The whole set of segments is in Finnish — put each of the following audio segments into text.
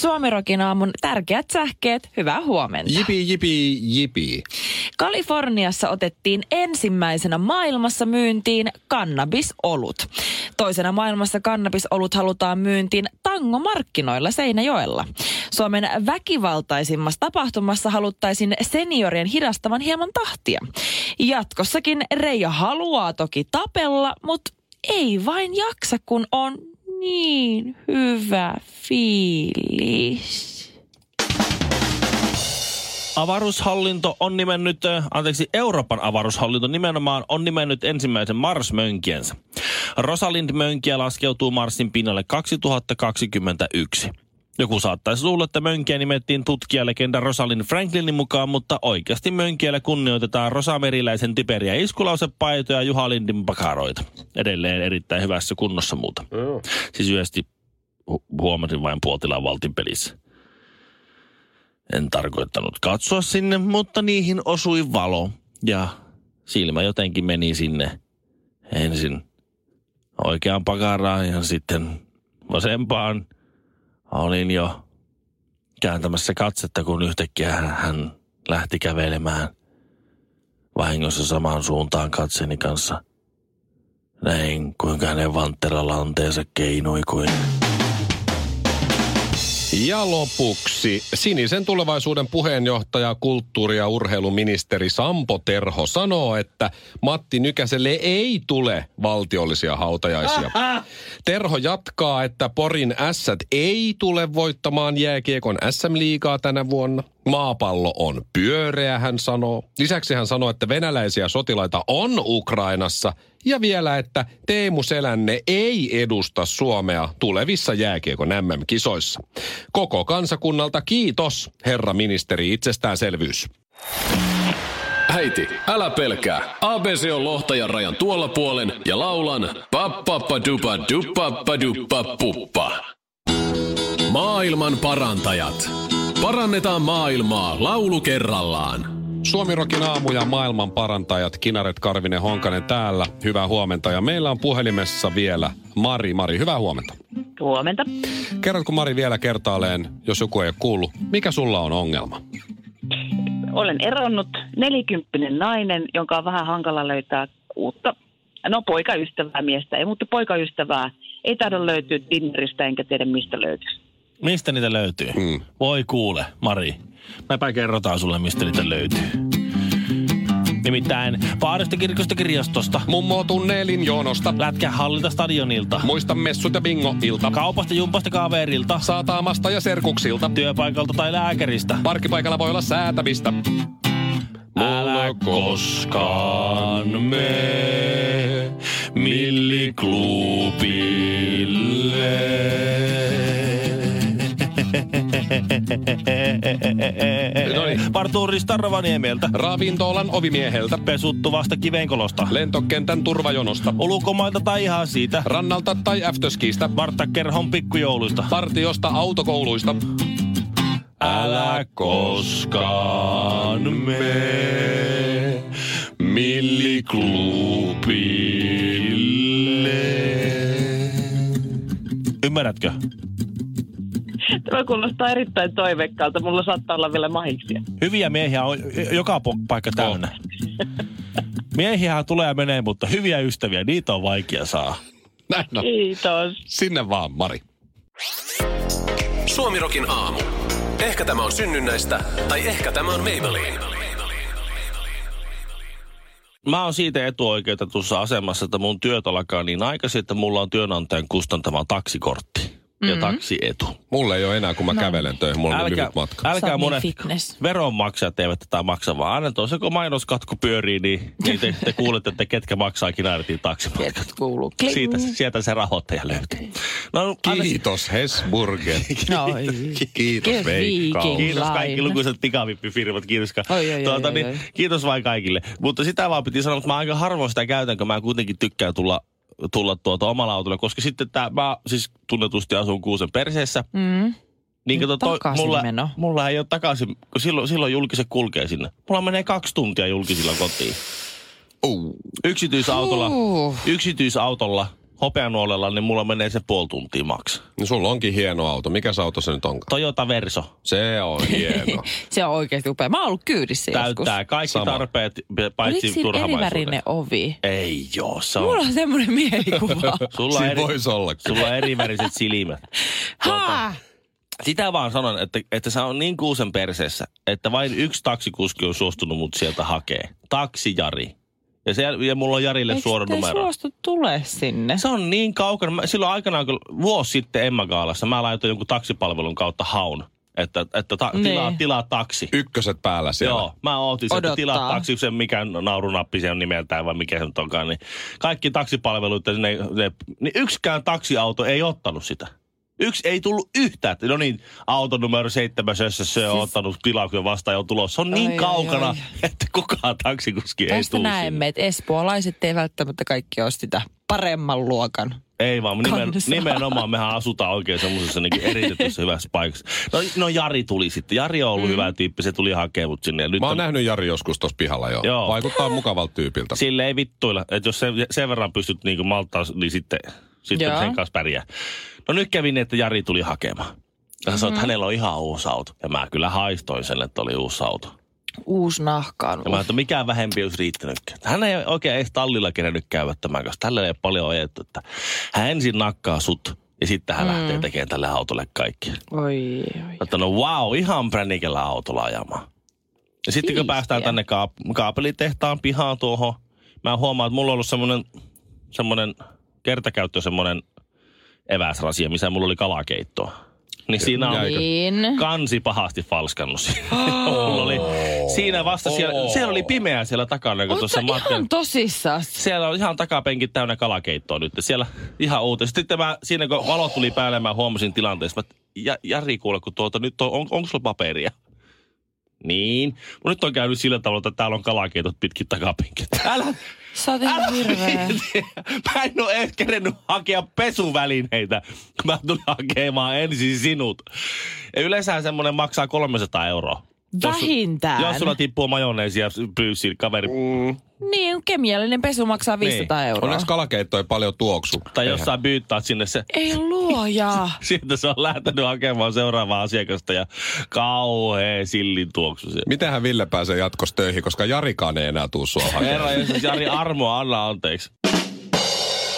Suomirokin aamun tärkeät sähkeet, hyvää huomenta. Jipi, jipi, jipi. Kaliforniassa otettiin ensimmäisenä maailmassa myyntiin kannabisolut. Toisena maailmassa kannabisolut halutaan myyntiin tangomarkkinoilla Seinäjoella. Suomen väkivaltaisimmassa tapahtumassa haluttaisiin seniorien hidastavan hieman tahtia. Jatkossakin Reija haluaa toki tapella, mutta ei vain jaksa, kun on niin hyvä fiilis. Avaruushallinto on nimennyt, äh, anteeksi, Euroopan avaruushallinto nimenomaan on nimennyt ensimmäisen Mars-mönkiensä. Rosalind Mönkiä laskeutuu Marsin pinnalle 2021. Joku saattaisi luulla, että mönkiä nimettiin tutkijalegenda Rosalind Franklinin mukaan, mutta oikeasti mönkiällä kunnioitetaan rosameriläisen typeriä iskulausepaitoja ja Juha Lindin pakaroita. Edelleen erittäin hyvässä kunnossa muuta. Joo. Siis yhdesti hu- huomasin vain puotilaan valtin pelissä. En tarkoittanut katsoa sinne, mutta niihin osui valo. Ja silmä jotenkin meni sinne ensin oikeaan pakaraan ja sitten vasempaan. Olin jo kääntämässä katsetta, kun yhtäkkiä hän- lähti kävelemään vahingossa samaan suuntaan katseni kanssa. Näin, kuinka hänen vanttelalanteensa keinui kuin... Ja lopuksi sinisen tulevaisuuden puheenjohtaja, kulttuuri- ja urheiluministeri Sampo Terho sanoo, että Matti Nykäselle ei tule valtiollisia hautajaisia. Terho jatkaa, että Porin ässät ei tule voittamaan jääkiekon SM-liigaa tänä vuonna. Maapallo on pyöreä, hän sanoo. Lisäksi hän sanoo, että venäläisiä sotilaita on Ukrainassa. Ja vielä, että Teemu Selänne ei edusta Suomea tulevissa jääkiekon MM-kisoissa. Koko kansakunnalta kiitos, herra ministeri, itsestäänselvyys. Äiti, älä pelkää. ABC on lohtajan rajan tuolla puolen ja laulan pappappadupa dupappaduppa puppa. Maailman parantajat. Parannetaan maailmaa laulu kerrallaan. Suomirokin aamu ja maailman parantajat Kinaret Karvinen Honkanen täällä. Hyvää huomenta ja meillä on puhelimessa vielä Mari. Mari, hyvää huomenta. Huomenta. Kerrotko Mari vielä kertaalleen, jos joku ei ole kuullut, mikä sulla on ongelma? Olen eronnut nelikymppinen nainen, jonka on vähän hankala löytää uutta, no poikaystävää miestä, ei mutta poikaystävää. Ei taida löytyä Tinderistä, enkä tiedä mistä löytyy. Mistä niitä löytyy? Mm. Voi kuule, Mari. Mäpä kerrotaan sulle, mistä niitä löytyy. Nimittäin Paarista kirkosta kirjastosta, Mummo tunnelin jonosta. Lätkähallilta stadionilta, Muista messut ja bingo-ilta. kaupasta jumpasta kaverilta, Saataamasta ja serkuksilta. työpaikalta tai lääkäristä. Parkkipaikalla voi olla säätämistä. Älä koskaan mene milliklubille. Noniin. Partuurista Rovaniemeltä. Ravintolan ovimieheltä. Pesuttuvasta kivenkolosta. Lentokentän turvajonosta. Ulkomailta tai ihan siitä. Rannalta tai afterskistä. Martta Kerhon pikkujouluista. Partiosta autokouluista. Älä koskaan mene milliklubille. Ymmärrätkö? Kuulostaa erittäin toiveikkaalta. Mulla saattaa olla vielä mahiksia. Hyviä miehiä on joka paikka täynnä. Miehiä tulee ja menee, mutta hyviä ystäviä, niitä on vaikea saa. Näin on. Kiitos. Sinne vaan, Mari. Suomirokin aamu. Ehkä tämä on synnynnäistä, tai ehkä tämä on Maybelline. Mä oon siitä etuoikeutetussa asemassa, että mun työt alkaa niin aikaisin, että mulla on työnantajan kustantama taksikortti ja taksietu. Mulle ei ole enää, kun mä no. kävelen töihin. Mulla on Älkää, lyhyt matka. Sä älkää oot monet fitness. veronmaksajat eivät tätä maksa, vaan aina tuossa kun mainoskatko pyörii, niin, niin te, te kuulette, että ketkä maksaa Kinaretin taksimatkat. Kuuluu. Kling. Siitä, sieltä se rahoittaja löytyy. No, Kiitos Hesburger. No, Kiitos Veikkaus. Viking. Kiitos kaikki Line. lukuiset pikavippifirmat, kiitos. ka- Oi, oi, oi, tuota, oi, niin, oi. Kiitos vain kaikille. Mutta sitä vaan piti sanoa, että mä aika harvoin sitä käytän, kun mä kuitenkin tykkään tulla, tulla tuota omalla autolla, koska sitten tää, mä siis tunnetusti asun kuusen perseessä. Mm. Niin kato, toi, mulla, meno. mulla ei ole takaisin, kun silloin, silloin julkiset kulkee sinne. Mulla menee kaksi tuntia julkisilla kotiin. Uh. Yksityisautolla, Uh. yksityisautolla, hopeanuolella, niin mulla menee se puoli tuntia maks. No sulla onkin hieno auto. Mikä se auto se nyt onkaan? Toyota Verso Se on hieno. Se on oikeasti upea. Mä oon ollut kyydissä täyttää kaikki Sama. tarpeet, paitsi erivärinen ovi? Ei joo, se on. Mulla on semmoinen mielikuva. Sulla, on eri, voisi olla. sulla on eriväriset silmät. Ha! Sitä vaan sanon, että, että se on niin kuusen perseessä, että vain yksi taksikuski on suostunut mut sieltä hakee. Taksi Jari. Ja, se, ja mulla on Jarille Eikö suora numero. suostu tulee sinne? Se on niin kaukana. Mä, silloin aikanaan, kun vuosi sitten Emma Gaalassa, mä laitoin jonkun taksipalvelun kautta haun, että, että ta, tilaa, Niin. tilaa taksi. Ykköset päällä siellä. Joo, mä ootin sen, että tilaa taksi, se mikä naurunappi se on nimeltään vai mikä se nyt onkaan. Niin kaikki taksipalvelut, ne, ne, niin yksikään taksiauto ei ottanut sitä. Yksi ei tullut yhtään. että No niin, auton numero seitsemän se on ottanut tilauksen vastaan ja on tulossa. Se on niin Siis- ai, kaukana, ai. että kukaan taksikuski ei Tästä tule näemme, että espoolaiset ei välttämättä kaikki ole sitä paremman luokan. Ei vaan, nimen, nimenomaan mehän asutaan oikein semmoisessa niin eritetyssä hyvässä paikassa. No, no Jari tuli sitten. Jari on ollut mm. hyvä tyyppi, se tuli hakemaan sinne. Ja nyt Mä oon on, nähnyt Jari joskus tuossa pihalla jo. Joo. Vaikuttaa mukavalta tyypiltä. Sille ei vittuilla. Että jos sen, sen verran pystyt niin malttaa, niin sitten, sitten Joo. sen kanssa pärjää. No nyt kävi niin, että Jari tuli hakemaan. Ja sanoi, Mhm. että hänellä on ihan uusi auto. Ja mä kyllä haistoin sen, että oli uusi auto. Uusi nahka on. Ja mä että mikään vähempi olisi riittänytkään. Hän ei oikein edes tallilla kerennyt käydä tämän kanssa. Tällä ei ole paljon ajettu. Että hän ensin nakkaa sut ja sitten hän mm. lähtee tekemään tälle autolle kaikkea. Oi, oi. Että no wow, ihan pränikellä autolla ajamaan. Ja sitten kun päästään tänne kaap- kaapelitehtaan pihaan tuohon, mä huomaan, että mulla on ollut semmoinen, semmoinen kertakäyttö semmoinen eväsrasia, missä mulla oli kalakeittoa. Niin siinä on Jäikö? Niin. kansi pahasti falskannut mulla oli, siinä vasta siellä, siellä oli pimeää siellä takana, kun tuossa Mutta matkan. ihan tosissaan. Siellä on ihan takapenkit täynnä kalakeittoa nyt. Siellä ihan uutta. Sitten mä, siinä kun valot tuli päälle, mä huomasin tilanteessa, että ja, Jari kuule, kun tuota, nyt on, on, onko sulla paperia? Niin. Mutta nyt on käynyt sillä tavalla, että täällä on kalakeitot pitkin takapenkit. Älä, Sä oot ihan hirveä. Mä en ole edes kerennyt hakea pesuvälineitä. Mä tulin hakemaan ensin sinut. Ja yleensä semmoinen maksaa 300 euroa. Jos Vähintään. Jos sulla tippuu majoneesia ja pyysi kaveri Mm. Niin, kemiallinen pesu maksaa 500 Niin. euroa. Onneksi kalakeitto ei paljon tuoksu. tai jossain byyttää sinne se Ei luoja. Sieltä se on lähtenyt hakemaan seuraavaa asiakasta ja kauhea sillin tuoksu siellä. Mitenhän Ville pääsee jatkossa töihin, koska Jarikaan ei enää tuu sua hakemaan. Herra Jeesus, Jari Armo, anna anteeksi.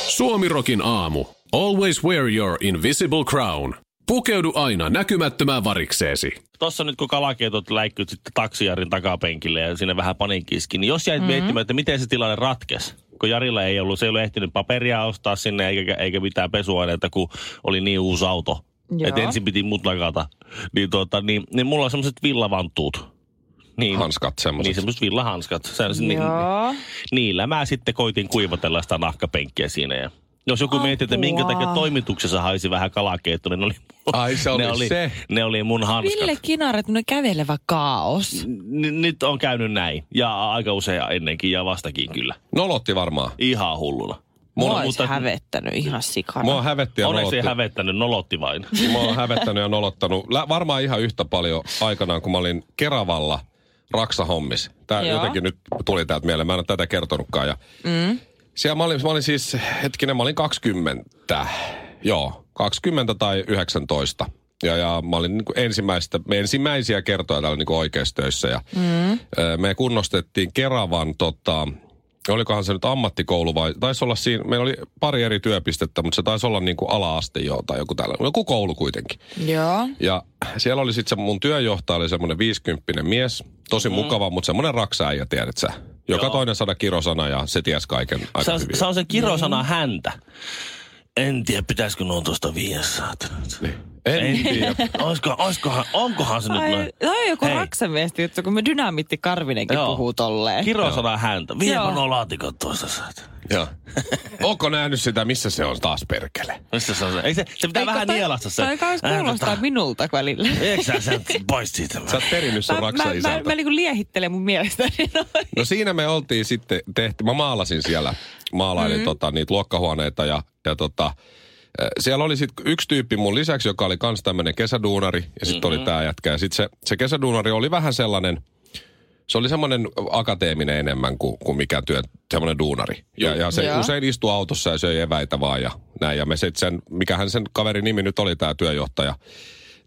Suomirokin aamu. Always wear your invisible crown. Pukeudu aina näkymättömään varikseesi. Tossa nyt kun kalakeitot läikkyt sitten taksijarin takapenkille ja sinne vähän paniikkiski, niin jos jäit mm-hmm. miettimään, että miten se tilanne ratkesi, kun Jarilla ei ollut, se ei ollut ehtinyt paperia ostaa sinne eikä, eikä mitään pesuaineita, kun oli niin uusi auto. Että ensin piti mut nakata. Niin, tuota, niin, niin mulla on semmoiset villavanttuut. Niin, Hanskat Niin semmoiset. semmoiset villahanskat. Se, niin, niillä mä sitten koitin kuivatella sitä nahkapenkkiä siinä. Ja jos joku Apua. miettii, että minkä takia toimituksessa haisi vähän kalakeitto, niin ne oli, Ai se oli ne oli, se. Ne oli mun hanskat. Ville Kinaret, no kävelevä kaos. N- nyt on käynyt näin. Ja aika usein ennenkin ja vastakin kyllä. Nolotti varmaan. Ihan hulluna. Mua olisi hävettänyt ihan sikana. Mua hävetti ja Onneksi ei nolotti. hävettänyt, nolotti vain. Mua on hävettänyt ja nolottanut. Lä, varmaan ihan yhtä paljon aikanaan, kun mä olin Keravalla Raksa-hommis. Tää Joo. jotenkin nyt tuli täältä mieleen. Mä en ole tätä kertonutkaan. Ja Mm. Siellä mä olin, mä olin siis, hetkinen, mä olin 20. Joo, 20 tai 19. Ja, ja mä olin niin ensimmäistä, ensimmäisiä kertoja täällä niin oikeassa töissä. Ja, mm. Me kunnostettiin Keravan, tota, olikohan se nyt ammattikoulu vai, taisi olla siinä, meillä oli pari eri työpistettä, mutta se taisi olla niin kuin ala-aste jo tai joku tällainen, joku koulu kuitenkin. Joo. Ja siellä oli sitten se mun työjohtaja, oli semmoinen 50 mies, tosi mm. mukava, mutta semmoinen raksaäijä, tiedät sä. Joka Joo. toinen sana kirosana ja se ties kaiken aika Se on, hyvin. se on se kirosana häntä. En tiedä, pitäisikö nuo tuosta viedä saatana. En tiedä. Oisko, oiskohan, onkohan se nyt Ai, noin? toi on joku Hei. raksaviesti juttu, kun me dynamiitti Karvinenkin Joo. puhuu tolleen. Kirosana häntä. Viepä Joo. nuo laatikot tuosta saat. Joo. Onko nähnyt sitä, missä se on taas perkele? Missä se on se? Ei se, se pitää Eikö vähän toi- nielasta se. Toi kans Ää, kuulostaa tota, minulta välillä. Eikö sä sen pois siitä? Sä oot perinnyt sun Mä, raksa mä, mä, isältä. mä niinku liehittelen mun mielestäni noin. No siinä me oltiin sitten tehty, mä maalasin siellä, maalailin mm. tota, niitä luokkahuoneita ja, ja tota, äh, siellä oli sitten yksi tyyppi mun lisäksi, joka oli kans tämmönen kesäduunari ja sitten mm-hmm. oli tää jätkä. Ja sitten se, se kesäduunari oli vähän sellainen, se oli semmoinen akateeminen enemmän kuin, kuin mikään työ, semmoinen duunari. Ja, ja se Joo. usein istui autossa ja söi eväitä vaan ja näin. Ja me sitten sen, mikähän sen kaverin nimi nyt oli tämä työjohtaja,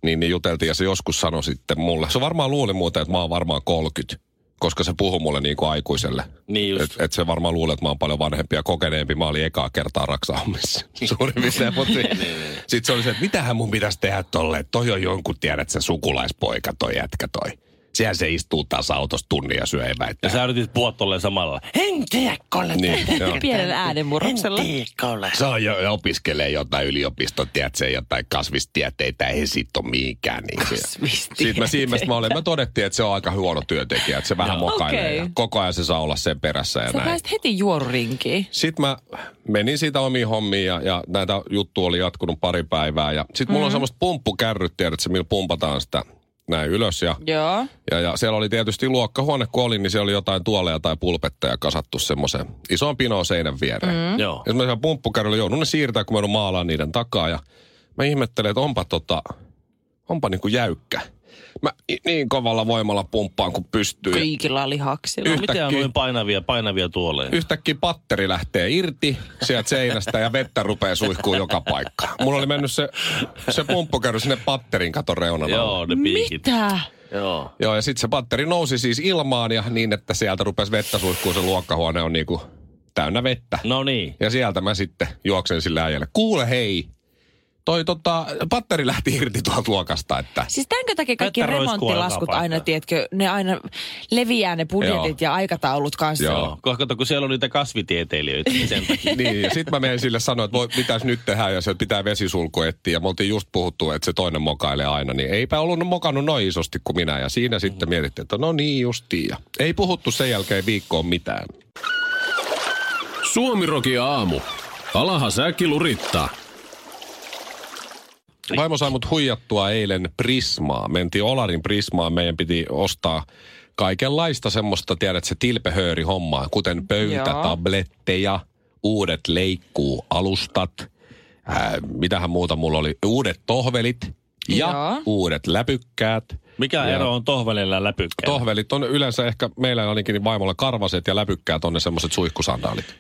niin, niin juteltiin ja se joskus sanoi sitten mulle. Se varmaan luuli muuten, että mä oon varmaan 30, koska se puhui mulle niin kuin aikuiselle. Niin just. Et, et se varmaan luulee, että mä oon paljon vanhempi ja kokeneempi. Mä olin ekaa kertaa raksahommissa suurin piirtein. Mutta Niin, sitten se oli se, että mitähän mun pitäisi tehdä tolle. Toi on jonkun, tiedät se sukulaispoika toi jätkä toi. Siellä se istuu taas autossa tunnin ja syö eväitä. Ja sä yritit puhua tolleen samalla. En tiedä, kolle. Niin. Pienellä äänenmurroksella. En tiedä. Se on jo, jo opiskelee jotain yliopiston, tiedätkö, jotain kasvistieteitä, ei siitä ole mihinkään. Niin Kasvistieteitä. Siitä mä siimestä mä olin, mä todettiin, että se on aika huono työntekijä, että se vähän Joo. mokailee ja koko ajan se saa olla sen perässä ja Sä näin. pääsit heti juorurinkiin. Sitten mä menin siitä omiin hommiin ja, ja näitä juttuja oli jatkunut pari päivää. Ja sitten mulla on semmoista pumppukärryt, tiedätkö, millä pumpataan sitä näin ylös. Ja, Joo. ja, ja siellä oli tietysti luokkahuone, kun olin, niin siellä oli jotain tuoleja tai pulpetteja kasattu semmoiseen isoon pinoon seinän viereen. Mm. Joo. Ja mä pumppukärryllä joudun ne siirtää, kun mä joudun maalaan niiden takaa. Ja mä ihmettelen, että onpa tota, onpa niinku jäykkä. Mä niin kovalla voimalla pumppaan, kun pystyy. Kaikilla lihaksilla. Yhtä- Mitä on Yhtäkkiä- noin painavia, painavia tuoleja? yhtäkkiä patteri lähtee irti sieltä seinästä ja vettä rupeaa suihkuu joka paikka. Mulla oli mennyt se, se pumppukärry sinne patterin katon reunan alle. Joo, ne piikit. Mitä? Joo. Joo, ja sitten se patteri nousi siis ilmaan ja niin, että sieltä rupesi vettä suihkuu. Se luokkahuone on niinku täynnä vettä. No niin. Ja sieltä mä sitten juoksen sille äijälle. Kuule hei, toi tota, patteri lähti irti tuolta luokasta, että... Siis tämänkö takia kaikki roiskuu remonttilaskut aina, tiedätkö, ne aina leviää ne budjetit ja aikataulut kanssa. Joo. Joo. Koska kun siellä on niitä kasvitieteilijöitä, niin sen takia. Niin, ja sitten mä menin sille sanoa, että voi, mitäs nyt tehdä, ja se pitää vesisulku etsiä. Ja me oltiin just puhuttu, että se toinen mokailee aina, niin eipä ollut mokannut noin isosti kuin minä. Ja siinä sitten mietittiin, että no niin justiin. Ja ei puhuttu sen jälkeen viikkoon mitään. Suomiroki aamu. Alaha säkki lurittaa. Vaimo sai mut huijattua eilen Prismaa. Mentiin Olarin Prismaan, meidän piti ostaa kaikenlaista semmoista, tiedät se tilpehööri hommaa, kuten pöytätabletteja, uudet leikkuualustat, ää, mitähän muuta mulla oli, uudet tohvelit ja Joo. uudet läpykkäät. Mikä Ja ero on tohvelilla ja läpykkäillä? Tohvelit on yleensä ehkä meillä ainakin niin vaimolla karvaset ja läpykkäät on ne semmoiset suihkusandaalit.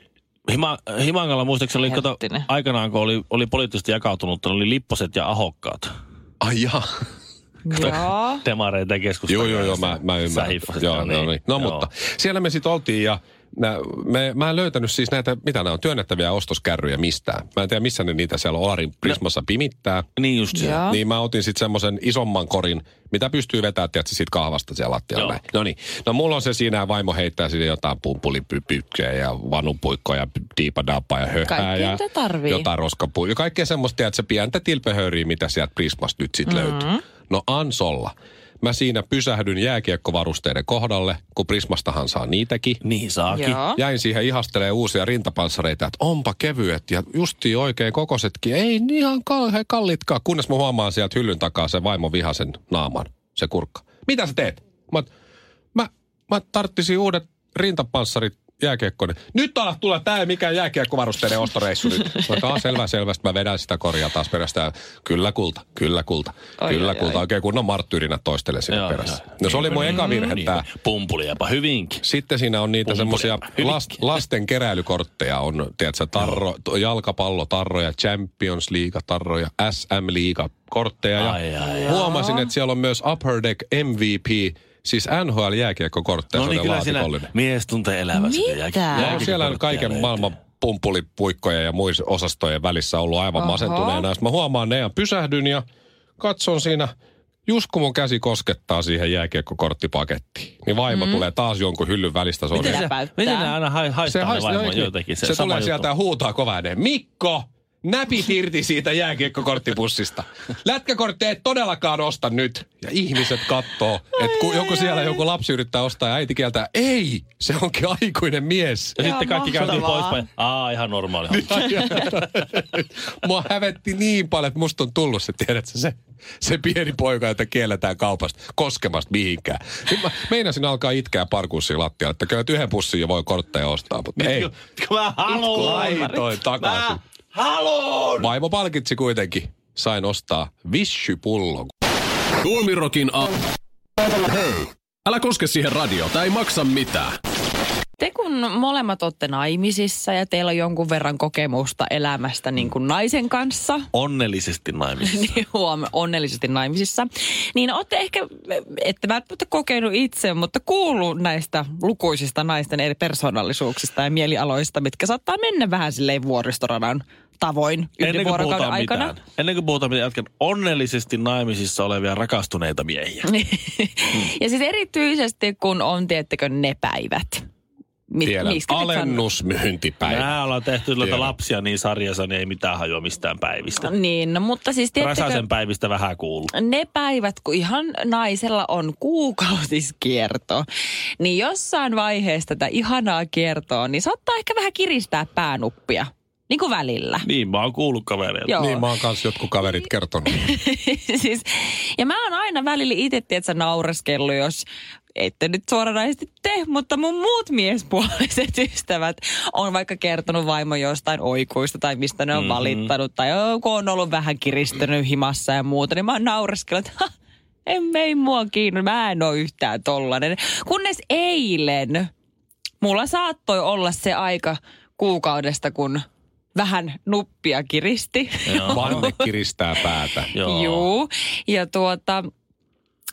Hima, Himangalla muistaakseni oli, kato, aikanaan kun oli, oli poliittisesti jakautunut, oli lipposet ja ahokkaat. Ai jaa. Demareita ja keskusta. Joo, joo, joo, mä, mä ymmärrän. Joo, no, niin. no mutta siellä me sitten oltiin ja nää, me, mä en löytänyt siis näitä, mitä nämä on, työnnettäviä ostoskärryjä mistään. Mä en tiedä, missä ne niitä siellä Olarin Prismassa pimittää. Niin just se. Joo. Niin mä otin sitten semmoisen isomman korin, mitä pystyy vetämään, tiedätkö, siitä kahvasta siellä lattialla. No niin. No mulla on se siinä ja vaimo heittää sinne jotain pumpulipykkejä ja vanupuikkoja, diipadapaa ja höhää. Kaikkea, ja tarvii. Jotain roskapuja. Ja kaikkea semmoista, tiedätkö, se pientä tilpehööriä, mitä sieltä Prismasta nyt sitten mm-hmm. löytyy. No Ansolla. Mä siinä pysähdyn jääkiekkovarusteiden kohdalle, kun Prismastahan saa niitäkin. Niin saakin. Joo. Jäin siihen ihastelee uusia rintapanssareita, että onpa kevyet ja justi oikein kokosetkin. Ei niin ihan kauhean kallitkaan, kunnes mä huomaan sieltä hyllyn takaa sen vaimon vihasen naaman, se kurkka. Mitä sä teet? Mä, mä, mä tarttisin uudet rintapanssarit jääkiekkoon. Nyt ala tulla tää ei mikään jääkiekkovarusteiden ostoreissu nyt. "Aa, selvä, selvästi. Mä vedän sitä korjaa taas perästä. Kyllä kulta, kyllä kulta, Oi, kyllä oi, kulta. oi. Oikein kunnon marttyyrinä toistelee sinne Joo, perässä. joo. No se oli mun eka virhe Niin, tää. Pumpuli jopa hyvinkin. Sitten siinä on niitä semmoisia last, lasten keräilykortteja. On, tiedätkö, tarro, jalkapallotarroja, Champions League-tarroja, SM League-kortteja. Ja Ai, ai, ai. huomasin, että siellä on myös Upper Deck MVP, siis NHL-jääkiekkokortteja. No niin, kyllä siinä laatikollinen. mies tuntee elävänsä. Mitä? No, siellä on kaiken maailman pumpulipuikkoja ja muissa osastojen välissä ollut aivan Oho. masentuneena. Sitten mä huomaan ne ja pysähdyn ja katson siinä, just kun mun käsi koskettaa siihen jääkiekkokorttipakettiin, niin vaimo mm. tulee taas jonkun hyllyn välistä. Se Miten, Mitä se, miten ne aina hai, se haistaa ne haistaa jotenkin? Se, se sama tulee juttu. sieltä ja huutaa kovaa ääneen. Mikko, näpit irti siitä jääkiekkokorttipussista. Lätkäkortteja et todellakaan osta nyt. Ja ihmiset kattoo, että kun joku siellä joku lapsi yrittää ostaa ja äiti kieltää, ei, se onkin aikuinen mies. Ja Ihan sitten kaikki käytiin mahtavaa. poispäin. Aa, ihan normaali. Mua hävetti niin paljon, että musta on tullut se, tiedätkö, se, se pieni poika, jota kielletään kaupasta koskemasta mihinkään. Nyt mä meinasin alkaa itkeä parkussiin lattialla, että kyllä yhden pussin jo voi kortteja ostaa, mutta ei. Mä haluun. Laitoin takaisin. Mä haluun. Vaimo palkitsi kuitenkin. Sain ostaa vissypullon. Tuomirokin a... Hei! Älä koske siihen radiota, ei maksa mitään. Te kun molemmat olette naimisissa ja teillä on jonkun verran kokemusta elämästä niin kuin naisen kanssa, Onnellisesti naimisissa. niin huom, onnellisesti naimisissa, niin olette ehkä, ette välttämättä kokenut itse, mutta kuullut näistä lukuisista naisten eri persoonallisuuksista ja mielialoista, mitkä saattaa mennä vähän silleen vuoristoradan tavoin yhden Ennen kuin vuorokauden puhutaan aikana. mitään. Ennen kuin puhutaan mitään, jatkan onnellisesti naimisissa olevia rakastuneita miehiä. ja siis erityisesti, kun on, tiettekö, ne päivät. Mi- Tiedän. Alennusmyyntipäivä. Mä ollaan tehty Tiedän. lapsia niin sarjassa, niin ei mitään hajua mistään päivistä. Niin, no, mutta siis tiettekö, Räsäsen päivistä vähän kuuluu. ne päivät, kun ihan naisella on kuukautiskierto, niin jossain vaiheessa tätä ihanaa kiertoa, niin saattaa ehkä vähän kiristää päänuppia. Niin kuin välillä. Niin, mä oon kuullut kavereilta. Joo. Niin mä oon kanssa jotkut kaverit kertonut. siis, ja mä oon aina välillä itse, tiedätkö, naureskellut, jos ette nyt suoranaisesti te, mutta mun muut miespuoliset ystävät on vaikka kertonut vaimo jostain oikuista tai mistä ne on mm-hmm. valittanut tai kun on ollut vähän kiristynyt himassa ja muuta, niin mä oon naureskellut, että "Ha, en, ei mua kiinno, mä en ole yhtään tollanen. Kunnes eilen mulla saattoi olla se aika kuukaudesta, kun vähän nuppia kiristi. Vanne kiristää päätä. Joo. Juu. Ja tuota,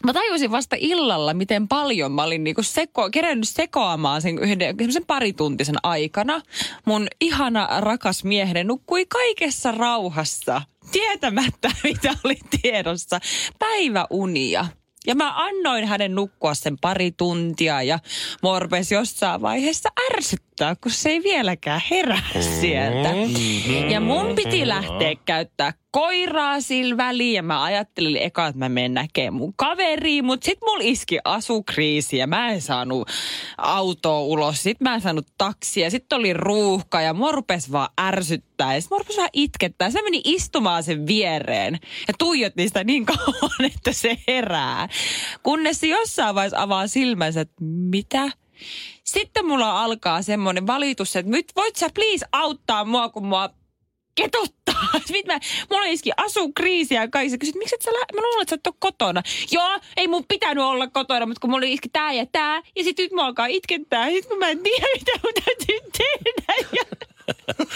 mä tajusin vasta illalla, miten paljon mä olin niinku seko, kerännyt sekoamaan sen yhden sen parituntisen aikana. Mun ihana rakas mieheni nukkui kaikessa rauhassa, tietämättä mitä oli tiedossa, päiväunia. Ja mä annoin hänen nukkua sen pari tuntia ja morpes jossain vaiheessa ärsyttää, kun se ei vieläkään herää sieltä. Ja mun piti lähteä käyttää koiraa sillä väliin ja mä ajattelin eka, että mä menen näkemään mun kaveriin, mutta sit mulla iski asukriisi ja mä en saanut autoa ulos. Sit mä en saanut taksia, sit oli ruuhka ja mua rupes vaan ärsyttää ja sit mua rupes vähän itkettää. Se meni istumaan sen viereen ja tuijotti sitä niin kauan, että se herää. Kunnes se jossain vaiheessa avaa silmänsä, että mitä? Sitten mulla alkaa semmoinen valitus, että nyt voit sä please auttaa mua, kun mua ketuttaa. Mä, mulla iski asukriisi ja kaikki. Sä kysyt, miksi et sä, lä- mä luulen, että sä et ole kotona. Joo, ei mun pitänyt olla kotona, mutta kun mulla iski tää ja tää. Ja sitten nyt mä alkaa itkettää. Sit mä en tiedä, mitä mun täytyy tehdä. Ja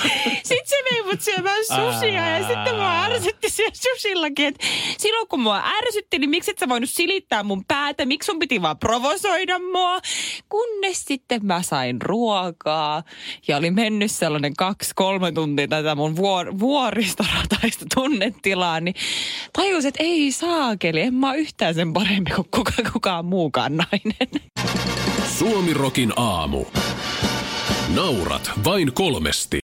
sitten se vei mut syömään susia ja sitten mua ärsytti siellä susillakin, että silloin kun mua ärsytti, niin miksi et sä voinut silittää mun päätä, miksi sun piti vaan provosoida mua. Kunnes sitten mä sain ruokaa ja oli mennyt sellainen kaksi-kolme tuntia tätä mun vuor- vuoristorataista tunnetilaa, niin tajusin, että ei saakeli, en mä yhtään sen parempi kuin kuka, kukaan muukaan nainen. Suomirokin aamu. Naurat vain kolmesti.